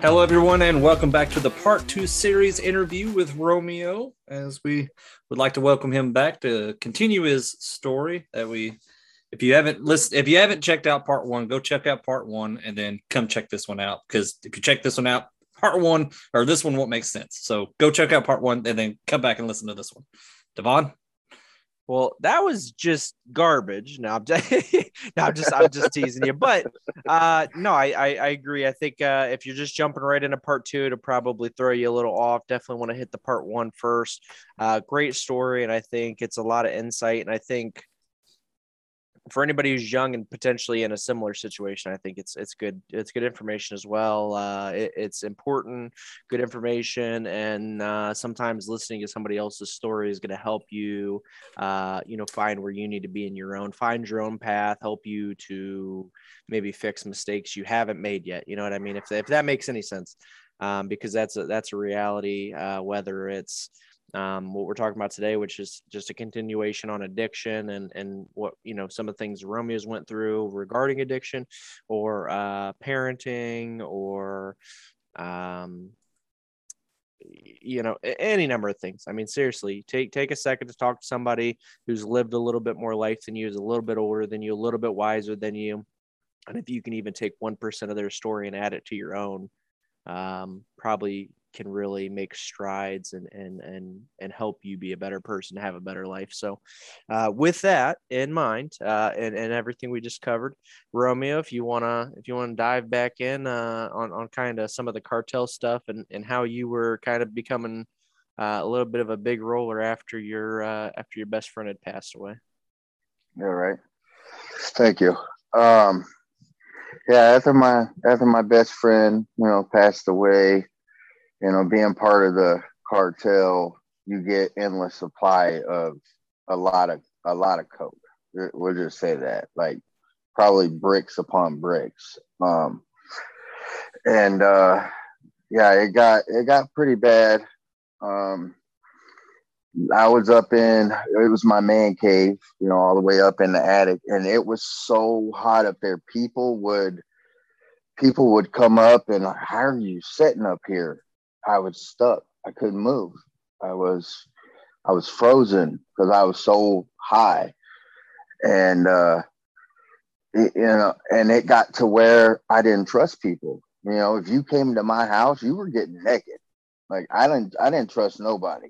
Hello, everyone, and welcome back to the part two series interview with Romeo. As we would like to welcome him back to continue his story that we, if you haven't listened, if you haven't checked out part one, go check out part one and then come check this one out. Because if you check this one out, part one or this one won't make sense. So go check out part one and then come back and listen to this one. Devon. Well, that was just garbage. No, I'm just, I'm just, I'm just teasing you. But uh, no, I, I, I agree. I think uh, if you're just jumping right into part two, it'll probably throw you a little off. Definitely want to hit the part one first. Uh, great story, and I think it's a lot of insight. And I think for anybody who's young and potentially in a similar situation, I think it's it's good it's good information as well. Uh, it, it's important, good information, and uh, sometimes listening to somebody else's story is going to help you, uh, you know, find where you need to be in your own, find your own path, help you to maybe fix mistakes you haven't made yet. You know what I mean? If if that makes any sense, um, because that's a that's a reality. Uh, whether it's um, what we're talking about today, which is just a continuation on addiction and and what you know some of the things Romeo's went through regarding addiction, or uh, parenting, or um, you know any number of things. I mean, seriously, take take a second to talk to somebody who's lived a little bit more life than you, is a little bit older than you, a little bit wiser than you, and if you can even take one percent of their story and add it to your own, um, probably can really make strides and and and and help you be a better person, have a better life. So, uh, with that in mind, uh, and and everything we just covered, Romeo, if you wanna if you wanna dive back in uh, on on kind of some of the cartel stuff and and how you were kind of becoming uh, a little bit of a big roller after your uh, after your best friend had passed away. Yeah, right. Thank you. Um, yeah, after my after my best friend, you know, passed away, you know, being part of the cartel, you get endless supply of a lot of a lot of coke. We'll just say that, like probably bricks upon bricks. Um, and uh, yeah, it got it got pretty bad. Um, I was up in it was my man cave, you know, all the way up in the attic, and it was so hot up there. People would people would come up and how are you sitting up here? I was stuck. I couldn't move. I was I was frozen because I was so high. And uh it, you know, and it got to where I didn't trust people. You know, if you came to my house, you were getting naked. Like I didn't I didn't trust nobody.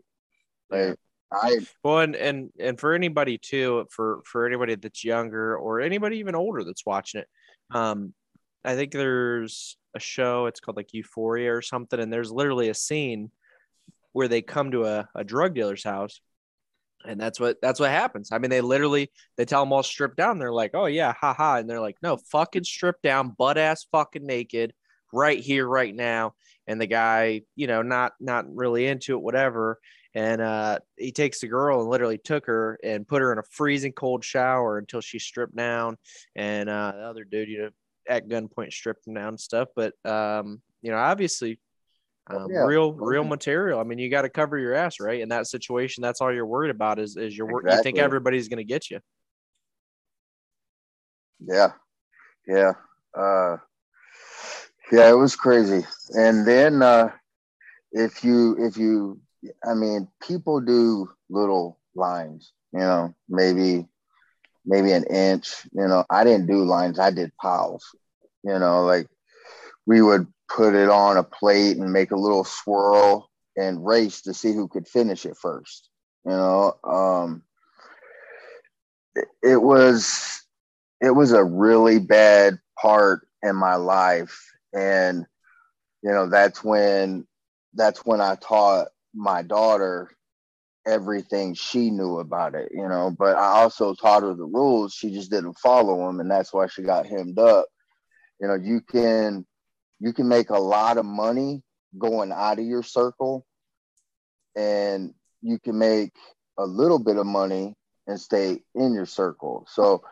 Like I well and and and for anybody too, for for anybody that's younger or anybody even older that's watching it, um, I think there's a show. It's called like Euphoria or something, and there's literally a scene where they come to a, a drug dealer's house, and that's what that's what happens. I mean, they literally they tell them all strip down. They're like, "Oh yeah, haha," and they're like, "No, fucking strip down, butt ass, fucking naked, right here, right now." And the guy, you know, not not really into it, whatever. And uh, he takes the girl and literally took her and put her in a freezing cold shower until she stripped down. And uh, the other dude, you know, at gunpoint stripped them down and stuff. But um, you know, obviously, oh, um, yeah. real real material. I mean, you got to cover your ass, right? In that situation, that's all you're worried about is is your work. Exactly. You think everybody's going to get you. Yeah, yeah, uh, yeah. It was crazy. And then uh, if you if you, I mean, people do little lines. You know, maybe maybe an inch. You know, I didn't do lines, I did piles. You know, like we would put it on a plate and make a little swirl and race to see who could finish it first. You know, um, it, it was it was a really bad part in my life, and you know that's when that's when I taught my daughter everything she knew about it, you know. But I also taught her the rules. She just didn't follow them, and that's why she got hemmed up. You know, you can you can make a lot of money going out of your circle, and you can make a little bit of money and stay in your circle. So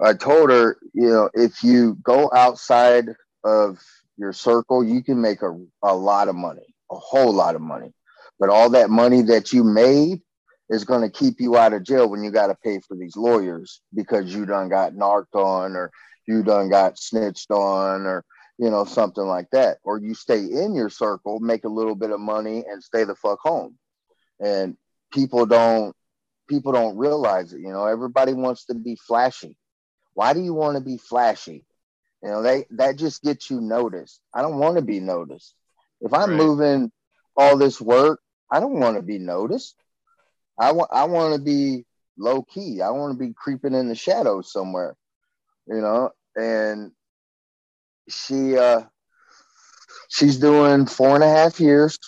I told her, you know, if you go outside of your circle, you can make a, a lot of money, a whole lot of money. But all that money that you made is going to keep you out of jail when you got to pay for these lawyers because you done got narked on or you done got snitched on or you know, something like that. Or you stay in your circle, make a little bit of money and stay the fuck home. And people don't people don't realize it, you know, everybody wants to be flashy. Why do you want to be flashy? You know, they that just gets you noticed. I don't want to be noticed. If I'm right. moving all this work, I don't want to be noticed. I want I want to be low key. I want to be creeping in the shadows somewhere, you know. And she uh she's doing four and a half years.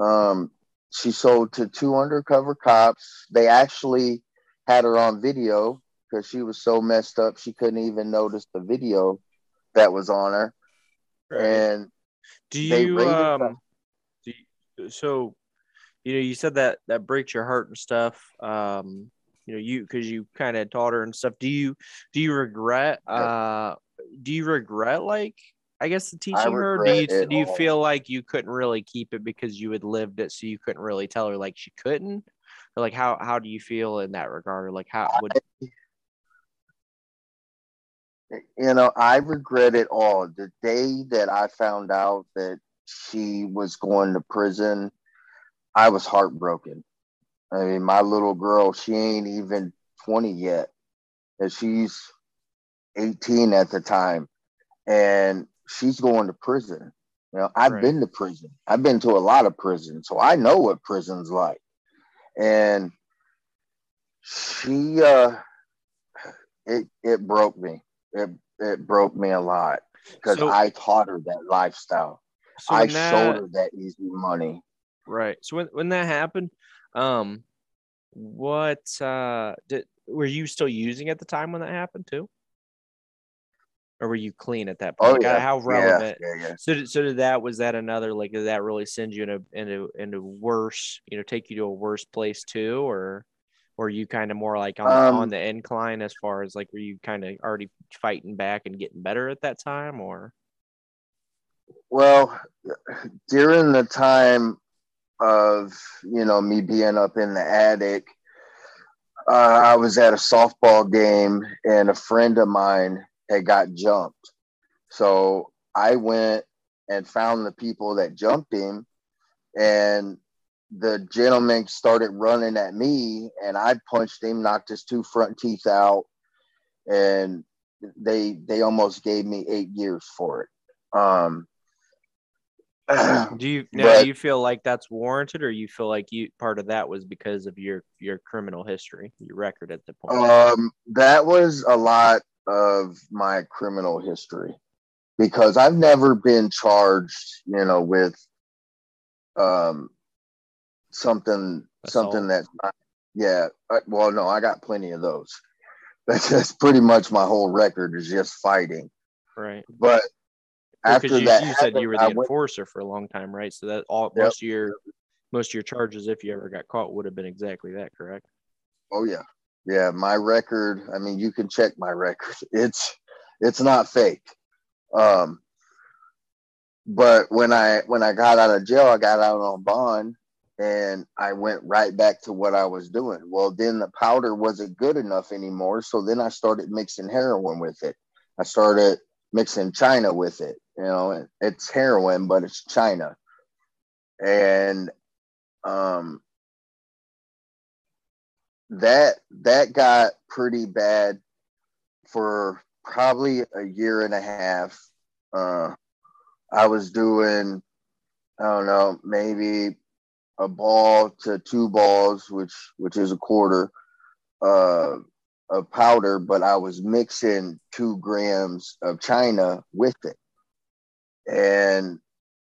Um, she sold to two undercover cops. They actually had her on video because she was so messed up she couldn't even notice the video that was on her. Right. And do you um do you, so you know you said that that breaks your heart and stuff um you know you because you kind of taught her and stuff. Do you do you regret uh do you regret like I guess the teaching her? Do you do you all. feel like you couldn't really keep it because you had lived it so you couldn't really tell her like she couldn't? Or like how how do you feel in that regard? Like how would you know I regret it all. The day that I found out that she was going to prison I was heartbroken I mean, my little girl, she ain't even 20 yet. And she's 18 at the time. And she's going to prison. You know, I've right. been to prison. I've been to a lot of prisons, so I know what prison's like. And she uh it it broke me. It it broke me a lot because so, I taught her that lifestyle. So I that, showed her that easy money. Right. So when when that happened, um, what uh did were you still using at the time when that happened too? Or were you clean at that point? Oh, like, yeah. How relevant? Yeah, yeah, yeah. So, did, so did that was that another like did that really send you into into into worse? You know, take you to a worse place too, or or you kind of more like on, um, on the incline as far as like were you kind of already fighting back and getting better at that time, or? Well, during the time of you know me being up in the attic. Uh, I was at a softball game and a friend of mine had got jumped. So I went and found the people that jumped him, and the gentleman started running at me, and I punched him, knocked his two front teeth out, and they they almost gave me eight years for it. Um, do you now but, do you feel like that's warranted or you feel like you part of that was because of your your criminal history your record at the point? Um that was a lot of my criminal history because i've never been charged you know with um something Assault. something that's not yeah I, well no i got plenty of those. That's, that's pretty much my whole record is just fighting. Right. But after you, that, you said you were the I enforcer went, for a long time, right? So that all yep. most of your most of your charges, if you ever got caught, would have been exactly that, correct? Oh yeah, yeah. My record. I mean, you can check my record. It's it's not fake. Um, but when I when I got out of jail, I got out on bond, and I went right back to what I was doing. Well, then the powder wasn't good enough anymore, so then I started mixing heroin with it. I started mixing China with it. You know, it's heroin, but it's China. And um that that got pretty bad for probably a year and a half. Uh I was doing I don't know, maybe a ball to two balls, which which is a quarter. Uh of powder, but I was mixing two grams of China with it. And,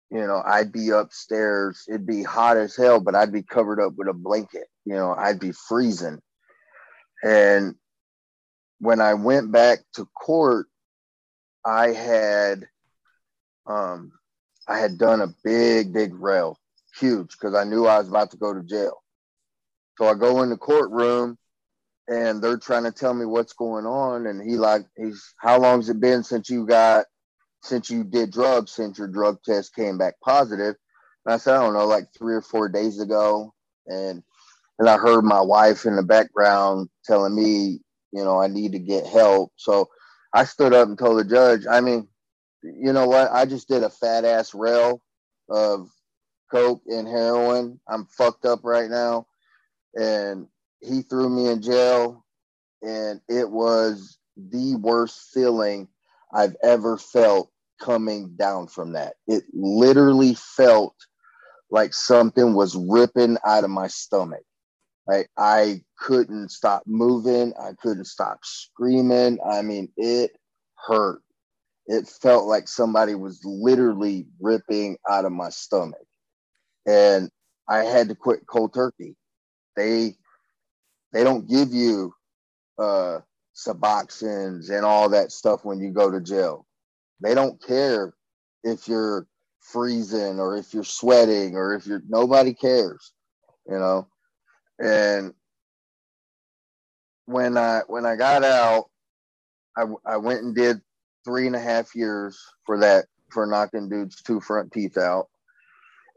you know, I'd be upstairs, it'd be hot as hell, but I'd be covered up with a blanket, you know, I'd be freezing. And when I went back to court, I had um I had done a big, big rail, huge, because I knew I was about to go to jail. So I go in the courtroom and they're trying to tell me what's going on. And he like, he's how long's it been since you got since you did drugs, since your drug test came back positive? And I said, I don't know, like three or four days ago. And and I heard my wife in the background telling me, you know, I need to get help. So I stood up and told the judge, I mean, you know what? I just did a fat ass rail of coke and heroin. I'm fucked up right now, and he threw me in jail, and it was the worst feeling I've ever felt coming down from that. It literally felt like something was ripping out of my stomach. Like I couldn't stop moving. I couldn't stop screaming. I mean, it hurt. It felt like somebody was literally ripping out of my stomach. And I had to quit cold turkey. They they don't give you uh Suboxones and all that stuff when you go to jail. They don't care if you're freezing or if you're sweating or if you're nobody cares, you know. And when I when I got out, I I went and did three and a half years for that for knocking dudes two front teeth out.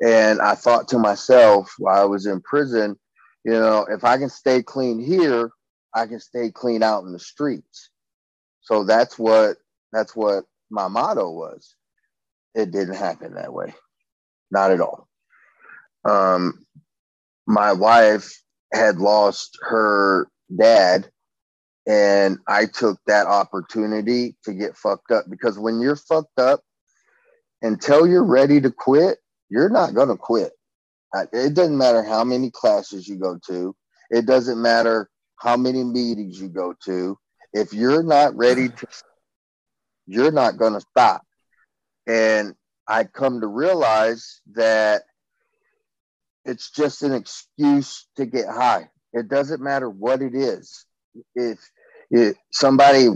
And I thought to myself while I was in prison, you know, if I can stay clean here, I can stay clean out in the streets. So that's what that's what my motto was. It didn't happen that way. Not at all. Um, my wife had lost her dad and I took that opportunity to get fucked up because when you're fucked up until you're ready to quit, you're not going to quit. It doesn't matter how many classes you go to. It doesn't matter how many meetings you go to. If you're not ready to, you're not going to stop. And I come to realize that it's just an excuse to get high. It doesn't matter what it is. If, if somebody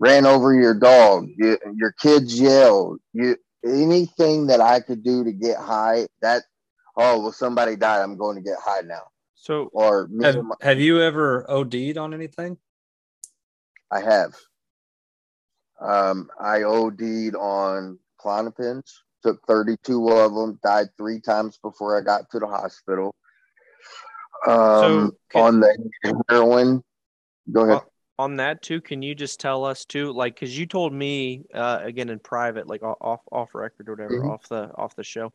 ran over your dog, you, your kids yelled, you anything that I could do to get high, that oh well somebody died, I'm going to get high now. So, or have, my, have you ever OD'd on anything? I have. Um, I OD'd on Klonopins, took 32 of them, died three times before I got to the hospital. Um, so can, on the heroin, go ahead. On that too, can you just tell us too, like, because you told me uh, again in private, like off off record or whatever, mm-hmm. off the off the show,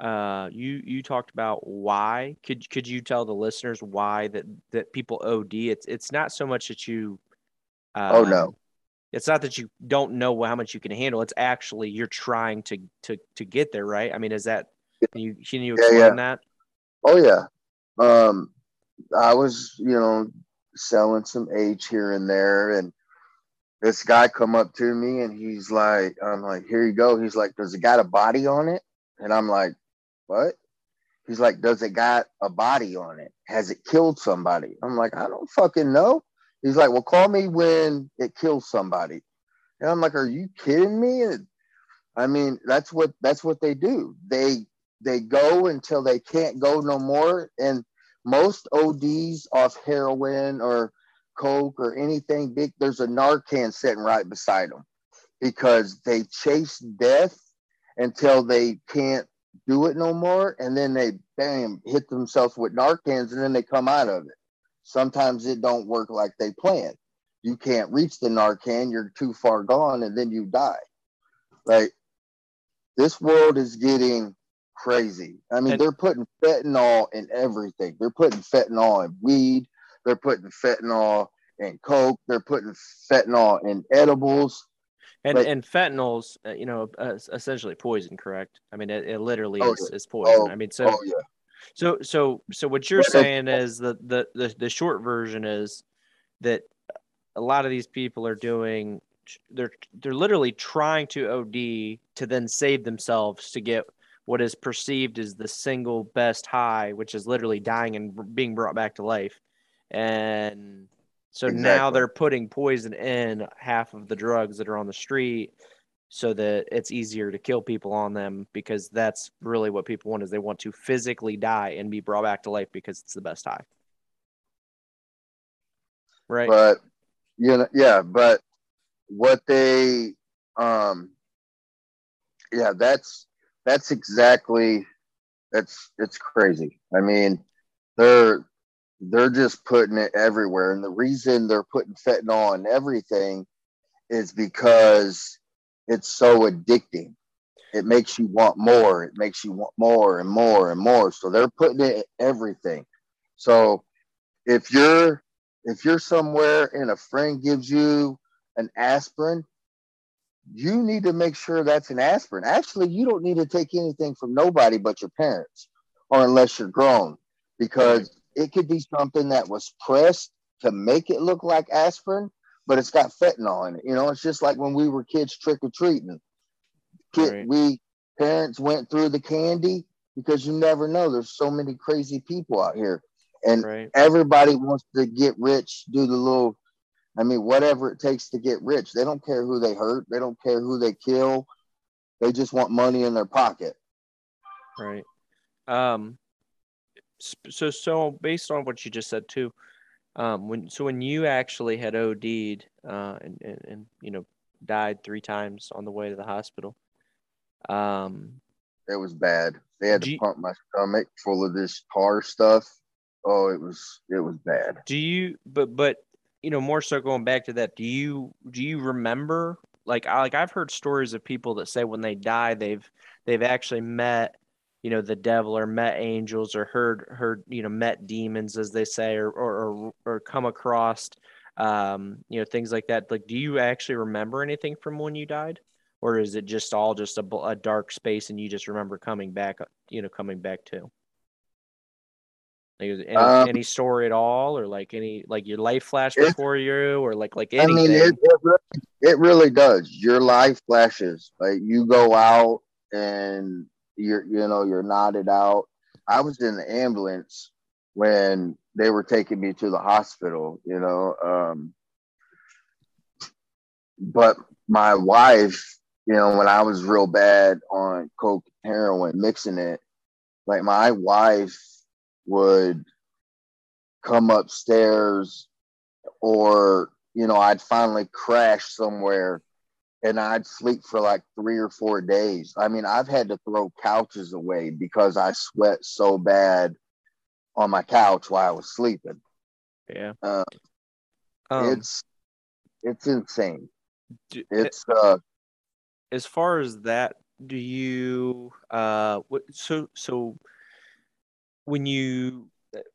uh, you you talked about why. Could could you tell the listeners why that that people OD? It's it's not so much that you. Um, oh no. It's not that you don't know how much you can handle. It's actually you're trying to to to get there, right? I mean, is that can you can you explain yeah, yeah. that? Oh yeah. Um, I was you know selling some H here and there, and this guy come up to me and he's like, I'm like, here you go. He's like, does it got a body on it? And I'm like, what? He's like, does it got a body on it? Has it killed somebody? I'm like, I don't fucking know. He's like, well, call me when it kills somebody. And I'm like, are you kidding me? And I mean, that's what that's what they do. They they go until they can't go no more. And most ODs off heroin or coke or anything big, there's a Narcan sitting right beside them because they chase death until they can't do it no more, and then they bam hit themselves with Narcans, and then they come out of it. Sometimes it don't work like they planned. You can't reach the Narcan; you're too far gone, and then you die. Right? This world is getting crazy. I mean, and, they're putting fentanyl in everything. They're putting fentanyl in weed. They're putting fentanyl in coke. They're putting fentanyl in edibles. And but, and fentanyl's, uh, you know, uh, essentially poison, correct? I mean, it, it literally oh, is, is poison. Oh, I mean, so, oh, yeah. So, so, so what you're saying is that the the the short version is that a lot of these people are doing they're they're literally trying to OD to then save themselves to get what is perceived as the single best high, which is literally dying and being brought back to life. And so exactly. now they're putting poison in half of the drugs that are on the street so that it's easier to kill people on them because that's really what people want is they want to physically die and be brought back to life because it's the best high. Right. But you know, yeah, but what they um yeah, that's that's exactly that's it's crazy. I mean, they're they're just putting it everywhere. And the reason they're putting fentanyl in everything is because it's so addicting. It makes you want more. It makes you want more and more and more. So they're putting it in everything. So if you're if you're somewhere and a friend gives you an aspirin, you need to make sure that's an aspirin. Actually, you don't need to take anything from nobody but your parents, or unless you're grown, because it could be something that was pressed to make it look like aspirin, but it's got fentanyl in it. You know, it's just like when we were kids trick or treating. Kid, Right. We parents went through the candy because you never know. There's so many crazy people out here, and Right. everybody wants to get rich, do the little, I mean, whatever it takes to get rich. They don't care who they hurt, they don't care who they kill. They just want money in their pocket. Right. Um. So so based on what you just said too, um, when so when you actually had OD'd, uh, and, and and you know died three times on the way to the hospital, um, It was bad. They had to you- pump my stomach full of this tar stuff. Oh, it was it was bad. do you but but you know more so going back to that, do you do you remember like I like I've heard stories of people that say when they die they've they've actually met you know the devil or met angels or heard heard you know met demons as they say or or or, or come across um you know things like that like do you actually remember anything from when you died or is it just all just a, a dark space and you just remember coming back you know coming back to like any, Um, any story at all or like any like your life flash before you or like like I anything mean, it, it, really, it really does. Your life flashes. Like you go out and you're, you know, you're nodded out. I was in the ambulance when they were taking me to the hospital, you know. Um, but my wife, you know, when I was real bad on coke, heroin, mixing it, like my wife would come upstairs or you know i'd finally crash somewhere and i'd sleep for like three or four days. I mean i've had to throw couches away because i sweat so bad on my couch while i was sleeping. Yeah. Uh, um, it's it's insane. do- it's uh as far as that do you uh what so so when you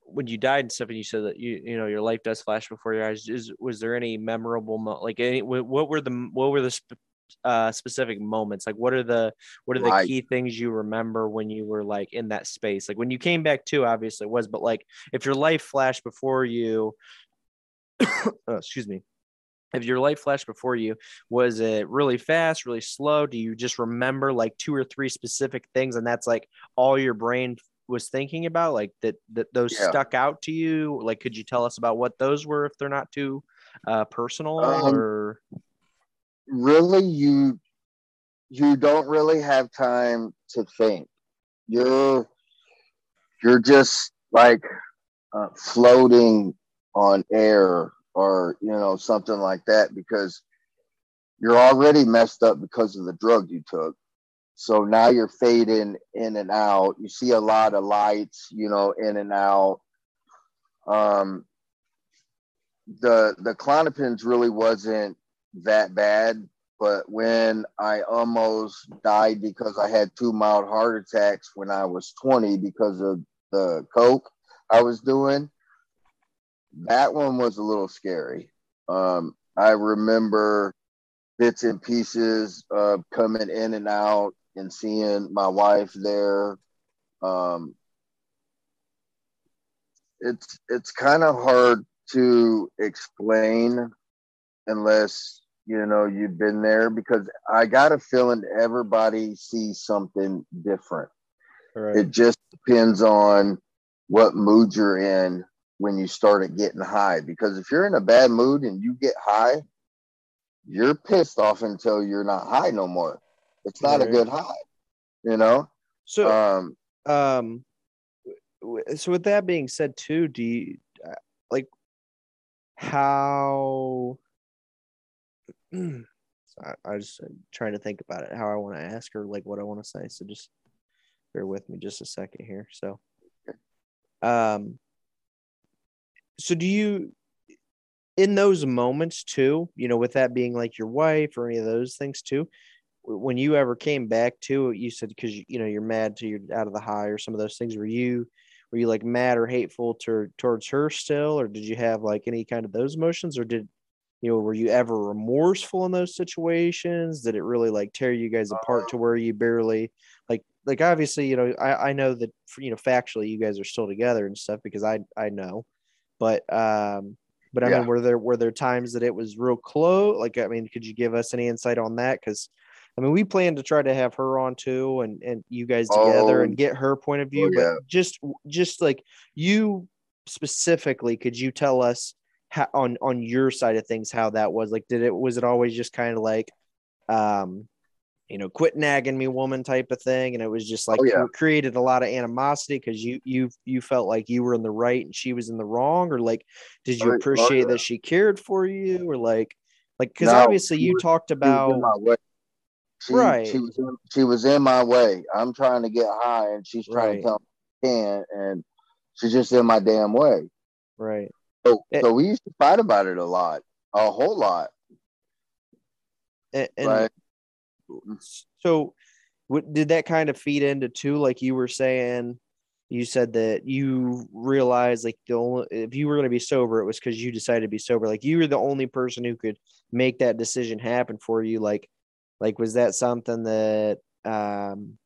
when you died and stuff and you said that you you know your life does flash before your eyes is was there any memorable mo- like any what were the what were the sp- uh specific moments? Like what are the what are the Right. key things you remember when you were like in that space? Like when you came back to obviously it was but like if your life flashed before you oh, excuse me. If your life flashed before you was it really fast really slow? Do you just remember like two or three specific things and that's like all your brain was thinking about like that that those Yeah. stuck out to you? Like could you tell us about what those were if they're not too uh personal Um, or? really you you don't really have time to think. You're you're just like uh, floating on air or you know something like that because you're already messed up because of the drug you took so now you're fading in and out. You see a lot of lights you know in and out. Um the the Klonopins really wasn't that bad but when i almost died because i had two mild heart attacks when i was 20 because of the coke i was doing that one was a little scary. Um i remember bits and pieces of coming in and out and seeing my wife there um it's it's kind of hard to explain unless you know you've been there because I got a feeling everybody sees something different. It just depends on what mood you're in when you started getting high. Because if you're in a bad mood and you get high, you're pissed off until you're not high no more. It's not Right. a good high, you know. so Um, um so with that being said too do you uh, like how I, I was trying to think about it how i want to ask her like what i want to say so just bear with me just a second here so um so do you in those moments too you know with that being like your wife or any of those things too when you ever came back to it, you said because you know you're mad to you're out of the high or some of those things. Were you were you like mad or hateful to, towards her still, or did you have like any kind of those emotions, or did you know were you ever remorseful in those situations? Did it really like tear you guys apart to where you barely like like obviously you know I I know that you know factually you guys are still together and stuff because I I know, but um but I Yeah. mean, were there were there times that it was real close? Like, I mean, could you give us any insight on that? Because I mean, we plan to try to have her on too, and and you guys together Oh. and get her point of view. Oh, yeah. But just just like you specifically, could you tell us how on on your side of things how that was? Like, did it was it always just kind of like, um, you know, quit nagging me, woman type of thing, and it was just like Oh, yeah. created a lot of animosity because you you you felt like you were in the right and she was in the wrong, or like did you Oh, oh, appreciate that she cared for you, or like like because No, obviously you was- talked She was in about. She, Right. She was in, she was in my way. I'm trying to get high, and she's trying Right. to tell me can, and she's just in my damn way. right, So, Eh. so we used to fight about it a lot, a whole lot. and, and Right. so what did that kind of feed into too like you were saying you said that you realized like the only if you were going to be sober it was because you decided to be sober like you were the only person who could make that decision happen for you like like was that something that um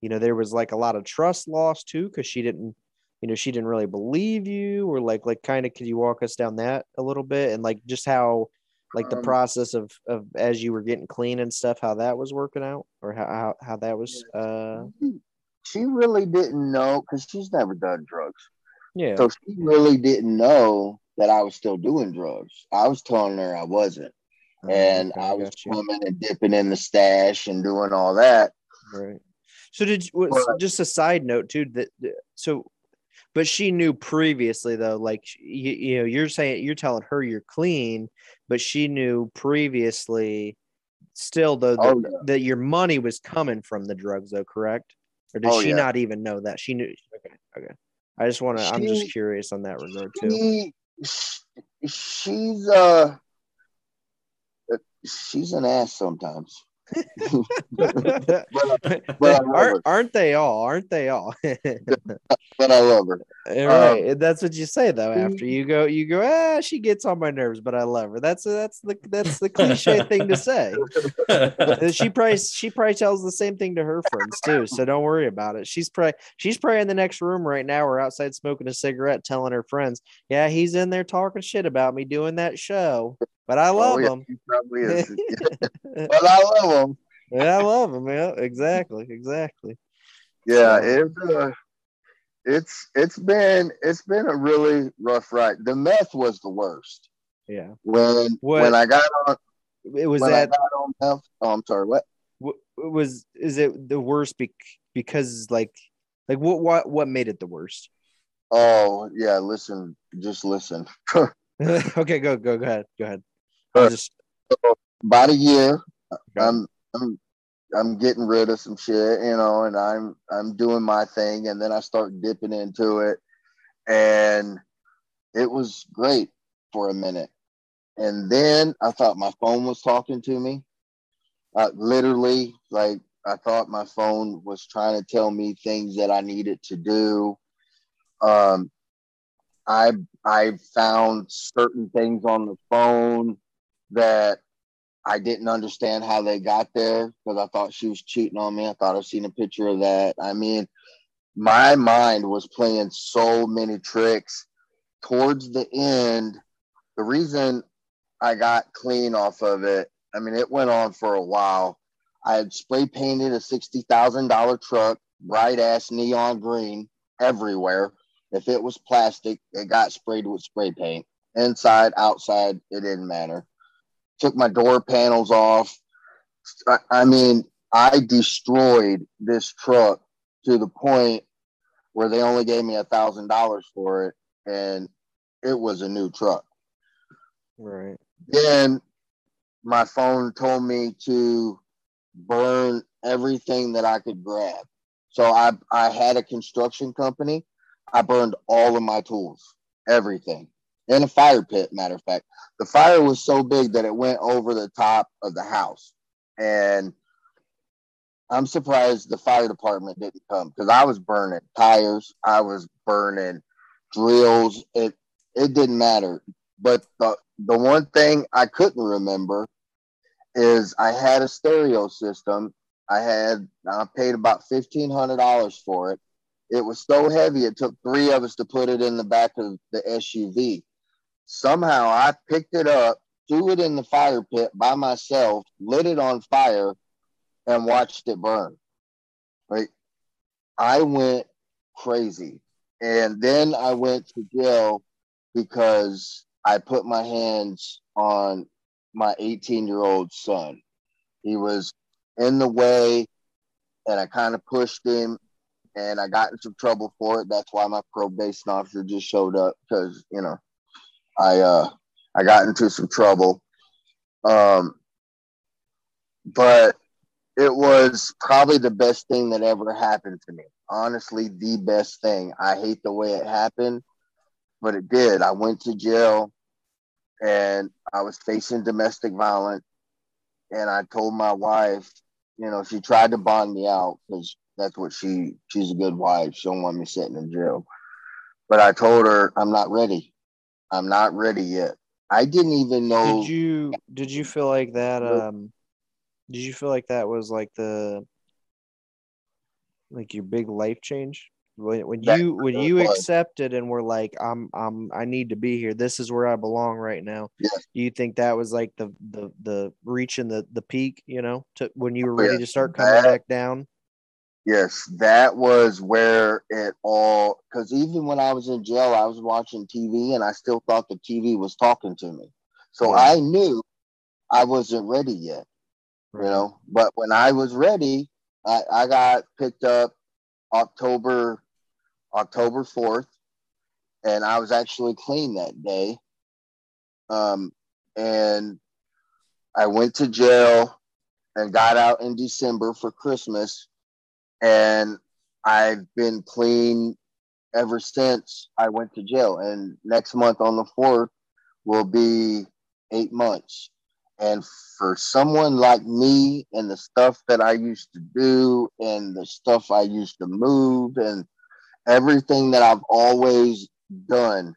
you know there was like a lot of trust lost too because she didn't you know she didn't really believe you or like like kind of could you walk us down that a little bit and like just how like the Um, process of of as you were getting clean and stuff how that was working out or how how, how that was uh She really didn't know because she's never done drugs. yeah So she really didn't know that I was still doing drugs. I was telling her I wasn't. And okay, I was swimming and dipping in the stash and doing all that. right so did But- just a side note too that that- so but she knew previously though like you, you know you're saying you're telling her you're clean but she knew previously still though that, Oh, yeah. that your money was coming from the drugs though correct or did Oh, she yeah. not even know that she knew okay okay i just want to i'm just curious on that regard too She, she's uh she's an ass sometimes. But, but I love her. aren't, aren't they all? Aren't they all? But I love her. right. That's what you say though. After you go, you go. Ah, she gets on my nerves, but I love her. That's that's the that's the cliche thing to say. Uh, She probably she probably tells the same thing to her friends too. So don't worry about it. She's probably she's probably in the next room right now or outside smoking a cigarette, telling her friends, "Yeah, he's in there talking shit about me doing that show." But I love Oh, yeah, him. Probably is. but I love him. Yeah, I love him. Yeah, exactly, exactly. Yeah, it, uh, it's it's been it's been a really rough ride. The meth was the worst. Yeah. When What- when I got on It was that on meth. Oh, I'm sorry. What? w- was is it the worst bec- because like like what what what made it the worst Oh yeah. Listen, just listen. okay go go go ahead go ahead Just About a year, Okay. I'm I'm I'm getting rid of some shit, you know, and I'm I'm doing my thing, and then I start dipping into it, and it was great for a minute, and then I thought my phone was talking to me, uh, literally, like I thought my phone was trying to tell me things that I needed to do. Um, I I found certain things on the phone that I didn't understand how they got there because I thought she was cheating on me. I thought I've seen a picture of that. I mean, my mind was playing so many tricks. Towards the end, the reason I got clean off of it, I mean, it went on for a while. I had spray painted a $60,000 truck, bright ass neon green everywhere. If it was plastic, it got sprayed with spray paint. Inside, outside, it didn't matter took my door panels off. I, I mean, I destroyed this truck to the point where they only gave me a thousand dollars for it, and it was a new truck. right Then my phone told me to burn everything that I could grab. So I I had a construction company. I burned all of my tools, everything, in a fire pit. Matter of fact, the fire was so big that it went over the top of the house, and I'm surprised the fire department didn't come because I was burning tires, I was burning drills. It it didn't matter. But the the one thing I couldn't remember is I had a stereo system. I had I paid about fifteen hundred dollars for it. It was so heavy it took three of us to put it in the back of the SUV. Somehow I picked it up, threw it in the fire pit by myself, lit it on fire, and watched it burn. Right. I went crazy. And then I went to jail because I put my hands on my 18 year old son. He was in the way and I kind of pushed him and I got in some trouble for it. That's why my probation officer just showed up because, you know, I uh I got into some trouble. Um but it was probably the best thing that ever happened to me. Honestly, the best thing. I hate the way it happened, but it did. I went to jail and I was facing domestic violence. And I told my wife, you know, she tried to bond me out because that's what she she's a good wife. She don't want me sitting in jail. But I told her I'm not ready. I'm not ready yet. I didn't even know. Did you did you feel like that? Um, did you feel like that was like the like your big life change when, when That you when you was. accepted and were like I'm I'm I need to be here. This is where I belong right now. Do you think that was like the the the reaching the the peak? You know, to when you were Yeah, ready to start coming that- back down. Yes, that was where it all. Because even when I was in jail, I was watching TV, and I still thought the TV was talking to me. So. I knew I wasn't ready yet. you know. But when I was ready, I, I got picked up October October fourth, and I was actually clean that day. Um, and I went to jail and got out in December for Christmas, and I've been clean ever since I went to jail. And next month on the fourth will be eight months. And for someone like me and the stuff that I used to do and the stuff I used to move and everything that I've always done,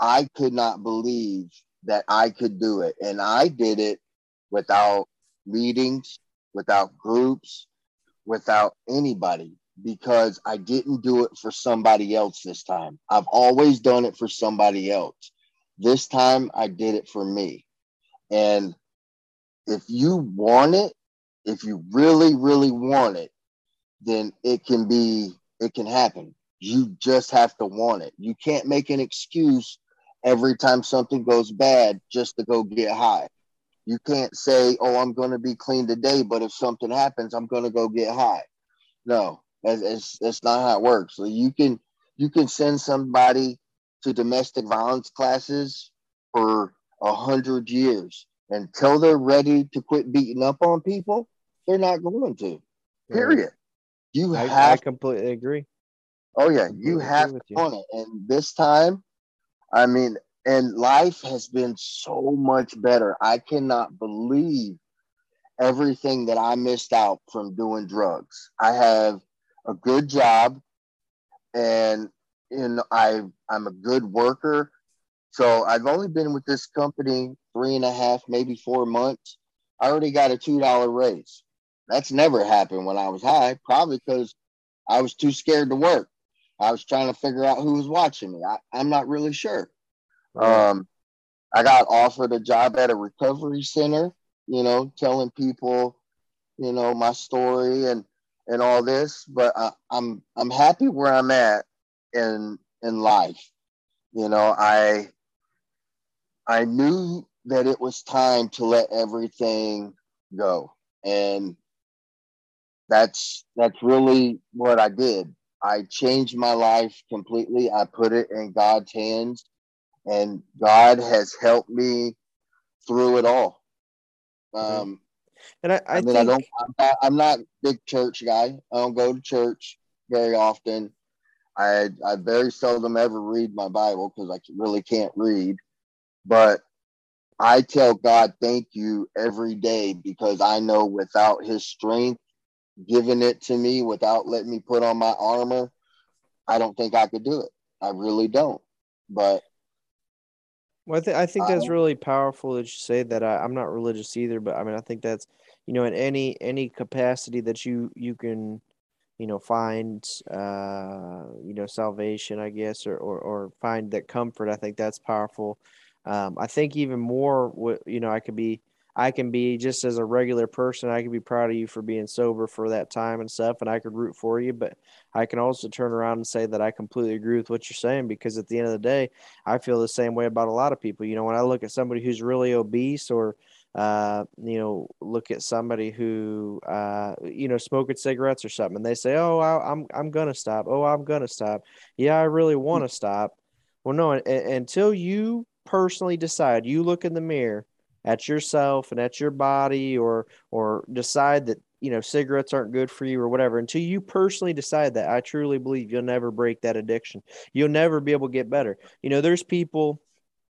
I could not believe that I could do it. And I did it without meetings, without groups, without anybody because I didn't do it for somebody else this time. I've always done it for somebody else. This time I did it for me. And if you want it, if you really, really want it, then it can be, it can happen. You just have to want it. You can't make an excuse every time something goes bad just to go get high. You can't say, oh, I'm going to be clean today, but if something happens, I'm going to go get high. No, that's, that's, that's not how it works. So you can, you can send somebody to domestic violence classes for a hundred years until they're ready to quit beating up on people, they're not going to. Period. You I, I completely agree. Oh yeah, you have to you. want it. And this time, I mean, and life has been so much better. I cannot believe everything that I missed out from doing drugs. I have a good job and you know I I'm a good worker. So I've only been with this company three and a half, maybe four months. I already got a two dollar raise. That's never happened when I was high, probably because I was too scared to work. I was trying to figure out who was watching me. I, I'm not really sure. Um, I got offered a job at a recovery center, you know, telling people, you know, my story and and all this. But I, I'm I'm happy where I'm at in in life. You know, I I knew that it was time to let everything go, and that's that's really what I did. I changed my life completely. I put it in God's hands, and God has helped me through it all. Um, and I, I, I, mean, think I don't. I'm not, I'm not a big church guy. I don't go to church very often. I I very seldom ever read my Bible because I really can't read. But I tell God thank you every day because I know without His strength giving it to me without letting me put on my armor, I don't think I could do it. I really don't. But well, I, th- I think that's really powerful that you say that. I, I'm not religious either, but I mean, I think that's you know in any any capacity that you you can you know find uh you know salvation i guess or or, or find that comfort i think that's powerful um i think even more what you know i could be I can be just as a regular person, I can be proud of you for being sober for that time and stuff, and I could root for you. But I can also turn around and say that I completely agree with what you're saying because at the end of the day, I feel the same way about a lot of people. You know, when I look at somebody who's really obese or uh, you know, look at somebody who, uh, you know, smoking cigarettes or something, and they say, "Oh, I, I'm I'm gonna stop. Oh, I'm gonna stop. Yeah, I really want to stop." Well, no, until you personally decide, you look in the mirror at yourself and at your body or or decide that you know cigarettes aren't good for you or whatever until you personally decide that. I truly believe you'll never break that addiction. You'll never be able to get better. You know there's people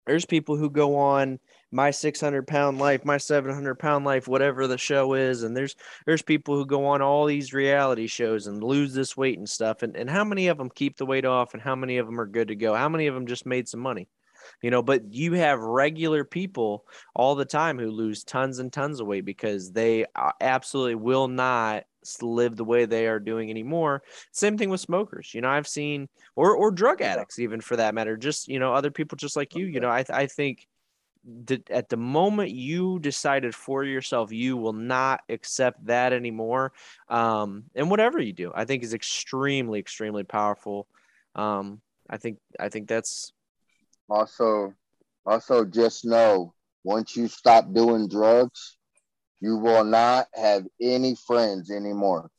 there's people who go on my 600 pound life my 700 pound life whatever the show is and there's there's people who go on all these reality shows and lose this weight and stuff and, and how many of them keep the weight off and how many of them are good to go? How many of them just made some money you know but you have regular people all the time who lose tons and tons of weight because they uh, absolutely will not live the way they are doing anymore. Same thing with smokers you know i've seen or or drug addicts even for that matter just you know other people just like you you know i, I think that at the moment you decided for yourself you will not accept that anymore. Um and whatever you do i think is extremely extremely powerful. Um i think i think that's also, also just know once you stop doing drugs, you will not have any friends anymore.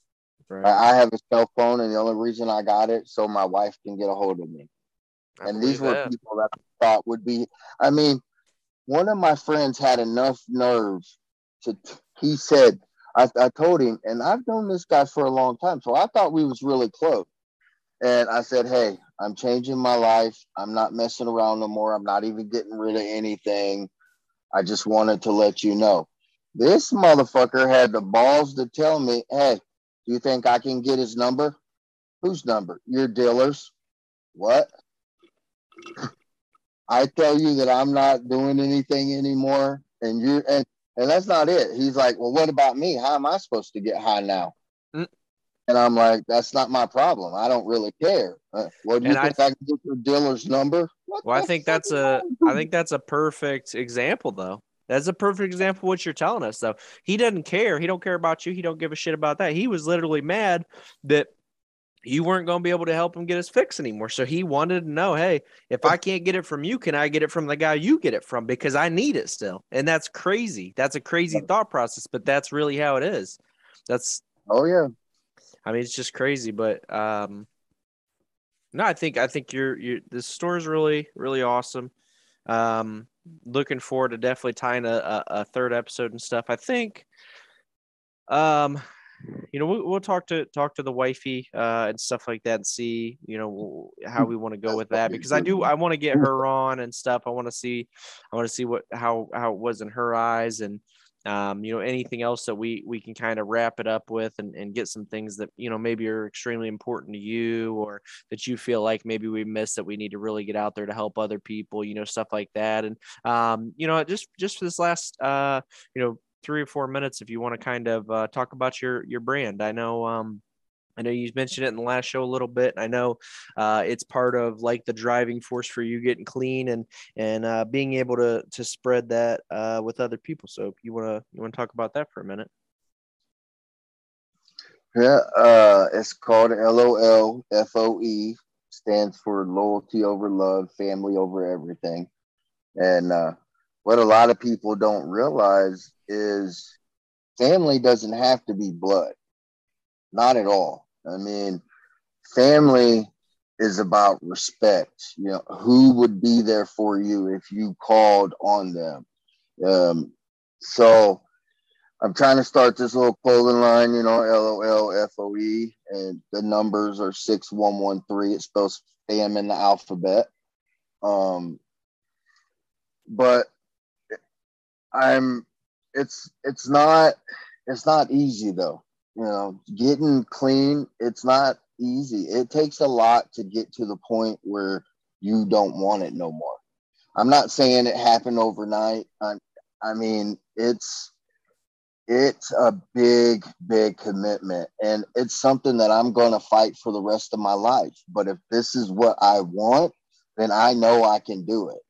Right. I have a cell phone, and the only reason I got it so my wife can get a hold of me. I and these were that. people that I thought would be. I mean, one of my friends had enough nerve to. He said, I, I told him, and I've known this guy for a long time, so I thought we was really close. And I said, Hey, I'm changing my life. I'm not messing around no more. I'm not even getting rid of anything. I just wanted to let you know. This motherfucker had the balls to tell me, Hey, do you think I can get his number? Whose number? Your dealer's. What? I tell you that I'm not doing anything anymore, and you and and that's not it. He's like, well, what about me? How am I supposed to get high now? And I'm like, that's not my problem. I don't really care. Uh, what do you and think I, I, can get your dealer's number? What well, I think that's a I think that's a perfect example though. That's a perfect example of what you're telling us though. He doesn't care. He don't care about you. He don't give a shit about that. He was literally mad that you weren't going to be able to help him get his fix anymore. So he wanted to know, hey, if I can't get it from you, can I get it from the guy you get it from? Because I need it still. And that's crazy. That's a crazy thought process, but that's really how it is. That's oh yeah. I mean, it's just crazy, but um, no, I think I think you're you this store is really really awesome. Um, looking forward to definitely tying a, a, a third episode and stuff. I think, um, you know, we'll, we'll talk to talk to the wifey uh, and stuff like that and see you know how we want to go with that because I do I want to get her on and stuff. I want to see I want to see what how how it was in her eyes and um, you know anything else that we we can kind of wrap it up with and, and get some things that you know maybe are extremely important to you or that you feel like maybe we missed that we need to really get out there to help other people you know stuff like that. And um, you know just just for this last uh, you know three or four minutes if you want to kind of uh, talk about your your brand. I know um, I know you mentioned it in the last show a little bit. I know uh, it's part of like the driving force for you getting clean and and uh, being able to to spread that uh, with other people. So you wanna you wanna talk about that for a minute? Yeah, uh, it's called LOL FOE stands for loyalty over love, family over everything. And uh, what a lot of people don't realize is family doesn't have to be blood, not at all I mean, family is about respect. You know, who would be there for you if you called on them? Um, so I'm trying to start this little clothing line, you know, L O L F O E, and the numbers are 6113. It spells fam in the alphabet. Um, but I'm, it's, it's not, it's not easy though. You know, getting clean, it's not easy. It takes a lot to get to the point where you don't want it no more. I'm not saying it happened overnight. I, I mean, it's it's a big, big commitment, and it's something that I'm going to fight for the rest of my life. But if this is what I want, then I know I can do it.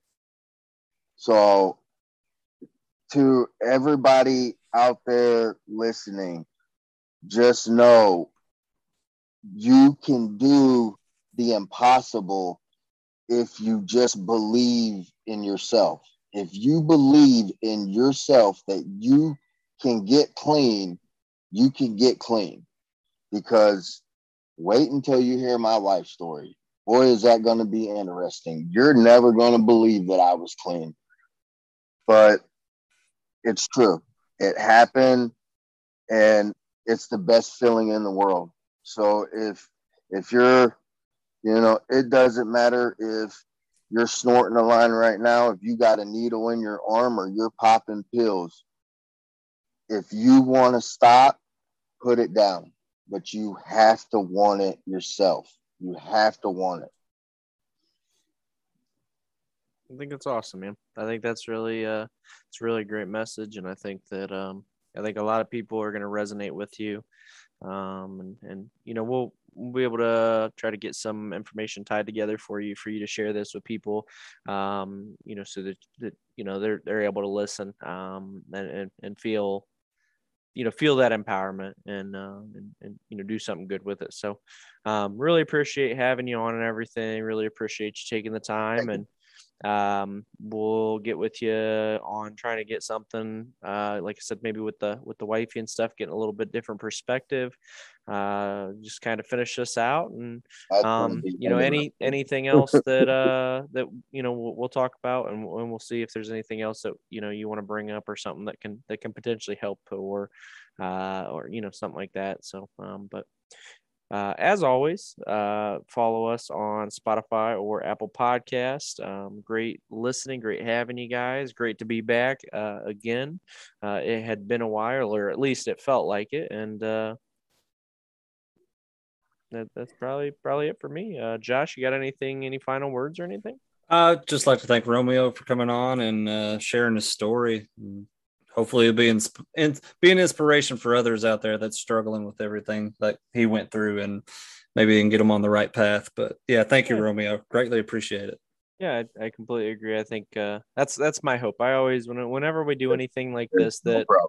So, to everybody out there listening, just know you can do the impossible if you just believe in yourself. If you believe in yourself that you can get clean, you can get clean. Because wait until you hear my life story. Boy, is that going to be interesting. You're never going to believe that I was clean. But it's true. It happened and it's the best feeling in the world. So if if you're you know, it doesn't matter if you're snorting a line right now, if you got a needle in your arm or you're popping pills. If you want to stop, put it down. But you have to want it yourself. You have to want it. I think it's awesome, man. I think that's really uh it's really great message and I think that um I think a lot of people are going to resonate with you. Um and and you know, we'll we'll be able to try to get some information tied together for you for you to share this with people um you know so that, that you know they're they're able to listen um and and, and feel you know feel that empowerment and, uh, and and you know do something good with it. So um really appreciate having you on and everything. Really appreciate you taking the time and um, we'll get with you on trying to get something uh, like i said maybe with the with the wifey and stuff getting a little bit different perspective. Uh, just kind of finish this out and um, you know any anything else that uh that you know we'll, we'll talk about and, and we'll see if there's anything else that you know you want to bring up or something that can that can potentially help or uh or you know something like that. So um but uh, as always, uh, follow us on Spotify or Apple Podcast. Um, great listening, great having you guys. Great to be back uh, again. Uh, it had been a while, or at least it felt like it, and uh, that, that's probably probably it for me. Uh, Josh, you got anything? Any final words or anything? I'd just like to thank Romeo for coming on and sharing his story hopefully it'll be in, in, be an inspiration for others out there that's struggling with everything that he went through and maybe can get them on the right path. But yeah thank you yeah. romeo. Greatly appreciate it. Yeah I, I, completely agree. I think uh, that's that's my hope. I always when, whenever we do anything like this that no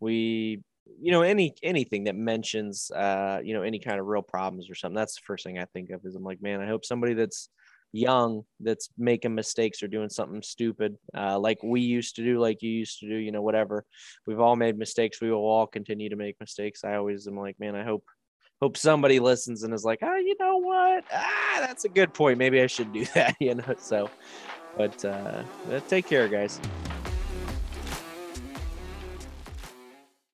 we you know any anything that mentions uh you know any kind of real problems or something that's the first thing i think of is i'm like man i hope somebody that's young that's making mistakes or doing something stupid uh, like we used to do like you used to do you know whatever. We've all made mistakes. We will all continue to make mistakes. I always am like man i hope hope somebody listens and is like oh you know what? Ah that's a good point. Maybe i should do that you know so but uh take care guys